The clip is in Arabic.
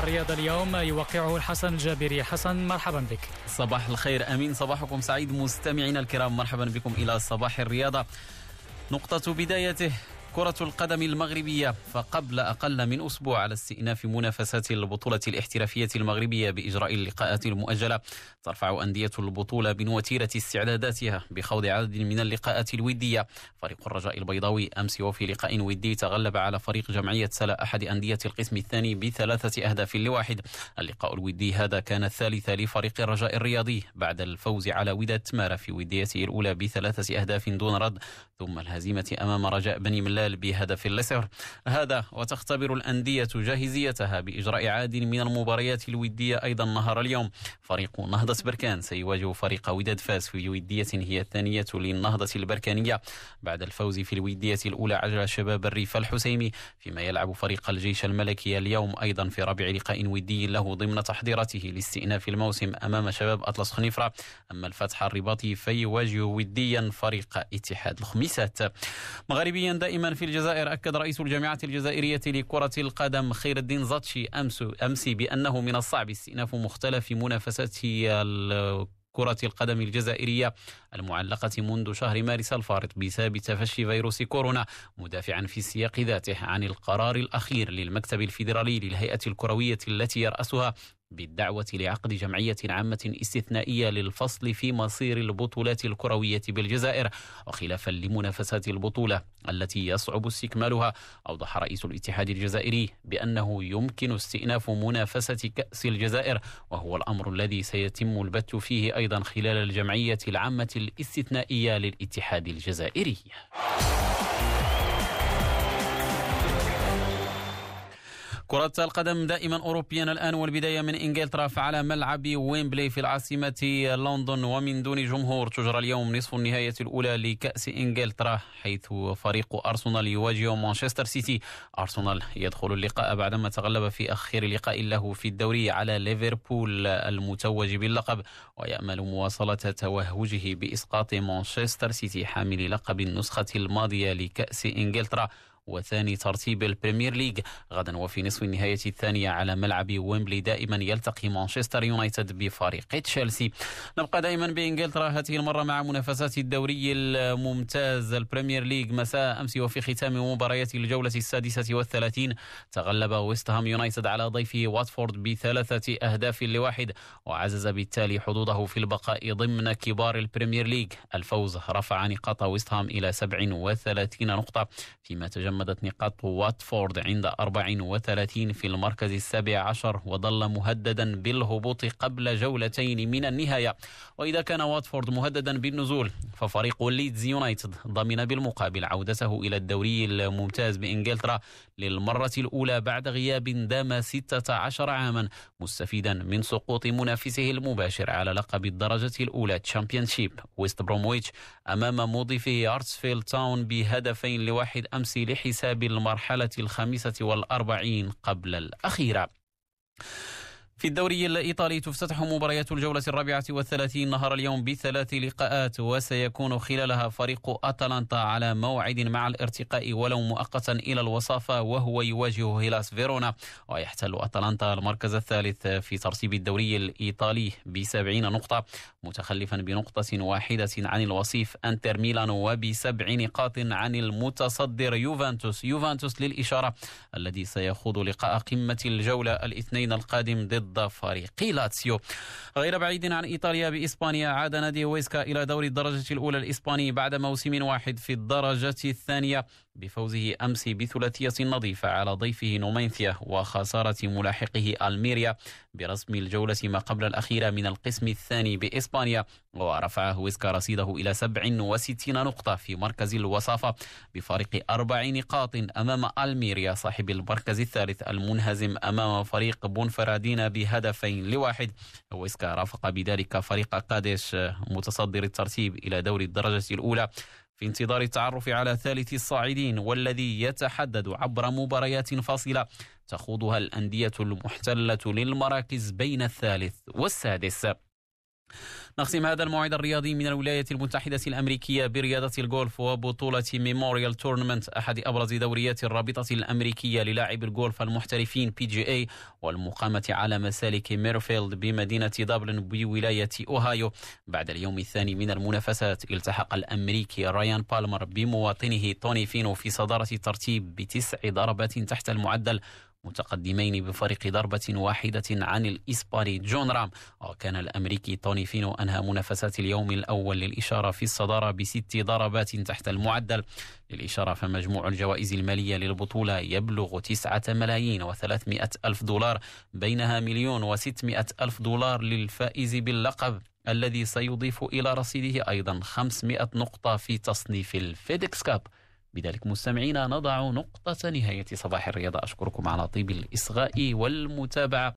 الرياضة اليوم. يوقعه الحسن الجابري. حسن مرحبا بك. صباح الخير أمين. صباحكم سعيد. مستمعينا الكرام مرحبا بكم إلى صباح الرياضة نقطة بدايته. كرة القدم المغربية فقبل أقل من أسبوع على استئناف منافسات البطولة الاحترافية المغربية بإجراء اللقاءات المؤجلة ترفع أندية البطولة من وتيرة استعداداتها بخوض عدد من اللقاءات الودية. فريق الرجاء البيضاوي أمس وفي لقاء ودي تغلب على فريق جمعية سلا أحد أندية القسم الثاني بثلاثة أهداف لواحد. اللقاء الودي هذا كان الثالث لفريق الرجاء الرياضي بعد الفوز على وداد تمارا في وديته الأولى بثلاثة أهداف دون رد ثم الهزيمة أمام رجاء بني ملال بهدف لصفر هذا وتختبر الأندية جاهزيتها بإجراء عاد من المباريات الودية أيضا نهار اليوم. فريق نهضة بركان سيواجه فريق وداد فاس في ودية هي الثانية للنهضة البركانية. بعد الفوز في الودية الأولى على شباب الريف الحسيمي فيما يلعب فريق الجيش الملكي اليوم أيضا في رابع لقاء ودي له ضمن تحضيراته لاستئناف الموسم أمام شباب أطلس خنيفرة. أما الفتح الرباطي فيواجه وديا فريق اتحاد الخميسات. مغربيا دائما في الجزائر أكد رئيس الجامعة الجزائرية لكرة القدم خير الدين زاتشي أمس أمس بأنه من الصعب استئناف مختلف منافسات كرة القدم الجزائرية المعلقة منذ شهر مارس الفارط بسبب تفشي فيروس كورونا مدافعا في السياق ذاته عن القرار الأخير للمكتب الفيدرالي للهيئة الكروية التي يرأسها بالدعوة لعقد جمعية عامة استثنائية للفصل في مصير البطولات الكروية بالجزائر وخلافا لمنافسات البطولة التي يصعب استكمالها أوضح رئيس الاتحاد الجزائري بأنه يمكن استئناف منافسة كأس الجزائر وهو الأمر الذي سيتم البت فيه أيضا خلال الجمعية العامة الاستثنائية للاتحاد الجزائري. كرة القدم دائما أوروبيا الآن والبداية من إنجلترا فعلى ملعب ويمبلي في العاصمة لندن. ومن دون جمهور تجرى اليوم نصف النهاية الأولى لكأس إنجلترا حيث فريق أرسنال يواجه مانشستر سيتي. أرسنال يدخل اللقاء بعدما تغلب في أخير لقاء له في الدوري على ليفربول المتوج باللقب ويأمل مواصلة توهجه بإسقاط مانشستر سيتي حامل لقب النسخة الماضية لكأس إنجلترا. وثاني ترتيب ال Premier League غدا وفي نصف النهاية الثانية على ملعب ويمبلي دائما يلتقي مانشستر يونايتد بفريق تشيلسي. نبقى دائما بإنجلترا. هذه المرة مع منافسات الدوري الممتاز ال Premier League مساء أمس وفي ختام مباريات الجولة السادسة والثلاثين. تغلب ويست هام يونايتد على ضيفه واتفورد بثلاثة أهداف لواحد وعزز بالتالي حظوظه في البقاء ضمن كبار ال Premier League الفوز رفع نقاط ويست هام إلى 37 نقطة فيما تجمع تجمدت نقاط واتفورد عند 34 في المركز السابع عشر وظل مهددا بالهبوط قبل جولتين من النهاية. وإذا كان واتفورد مهددا بالنزول ففريق ليدز يونايتد ضمن بالمقابل عودته إلى الدوري الممتاز بإنجلترا للمرة الأولى بعد غياب دام 16 عاما مستفيدا من سقوط منافسه المباشر على لقب الدرجة الأولى Championship ويست برومويتش أمام مضيفه هيدرسفيلد تاون بهدفين لواحد أمس لحساب المرحلة الخامسة والأربعين قبل الأخيرة. في الدوري الإيطالي تفتتح مباريات الجولة الرابعة والثلاثين نهار اليوم بثلاث لقاءات وسيكون خلالها فريق أتلانتا على موعد مع الارتقاء ولو مؤقتا إلى الوصافة وهو يواجه هيلاس فيرونا. ويحتل أتلانتا المركز الثالث في ترتيب الدوري الإيطالي بسبعين نقطة متخلفا بنقطة واحدة عن الوصيف أنتر ميلان وبسبع نقاط عن المتصدر يوفنتوس. يوفنتوس للإشارة الذي سيخوض لقاء قمة الجولة الاثنين القادم ضد ضد فريق لاتسيو غير بعيد عن إيطاليا بإسبانيا عاد نادي ويسكا إلى دوري الدرجة الأولى الإسباني بعد موسم واحد في الدرجة الثانية. بفوزه أمس بثلاثية نظيفة على ضيفه نومينثيا وخسارة ملاحقه ألميريا برسم الجولة ما قبل الأخيرة من القسم الثاني بإسبانيا ورفع ويسكا رصيده إلى 67 نقطة في مركز الوصافة بفارق أربع نقاط أمام ألميريا صاحب المركز الثالث المنهزم أمام فريق بونفرادينا بهدفين لواحد. ويسكا رافق بذلك فريق قادش متصدر الترتيب إلى دوري الدرجة الأولى. في انتظار التعرف على ثالث الصاعدين والذي يتحدد عبر مباريات فاصلة تخوضها الأندية المحتلة للمراكز بين الثالث والسادس. نختم هذا الموعد الرياضي من الولايات المتحدة الأمريكية برياضة الجولف وبطولة Memorial Tournament أحد أبرز دوريات الرابطة الأمريكية للاعب الجولف المحترفين PGA والمقامة على مسالك ميرفيلد بمدينة دبلن بولاية أوهايو. بعد اليوم الثاني من المنافسات التحق الأمريكي ريان بالمر بمواطنه توني فينو في صدارة الترتيب بتسع ضربات تحت المعدل متقدمين بفرق ضربة واحدة عن الإسباني جون رام. وكان الأمريكي توني فينو أنهى منافسات اليوم الأول للإشارة في الصدارة بست ضربات تحت المعدل. للإشارة فمجموع الجوائز المالية للبطولة يبلغ تسعة ملايين وثلاثمائة ألف دولار بينها مليون وستمائة ألف دولار للفائز باللقب الذي سيضيف إلى رصيده أيضا 500 نقطة في تصنيف ال FedEx Cup. بذلك مستمعينا نضع نقطة نهاية صباح الرياضة. أشكركم على طيب الإصغاء والمتابعة.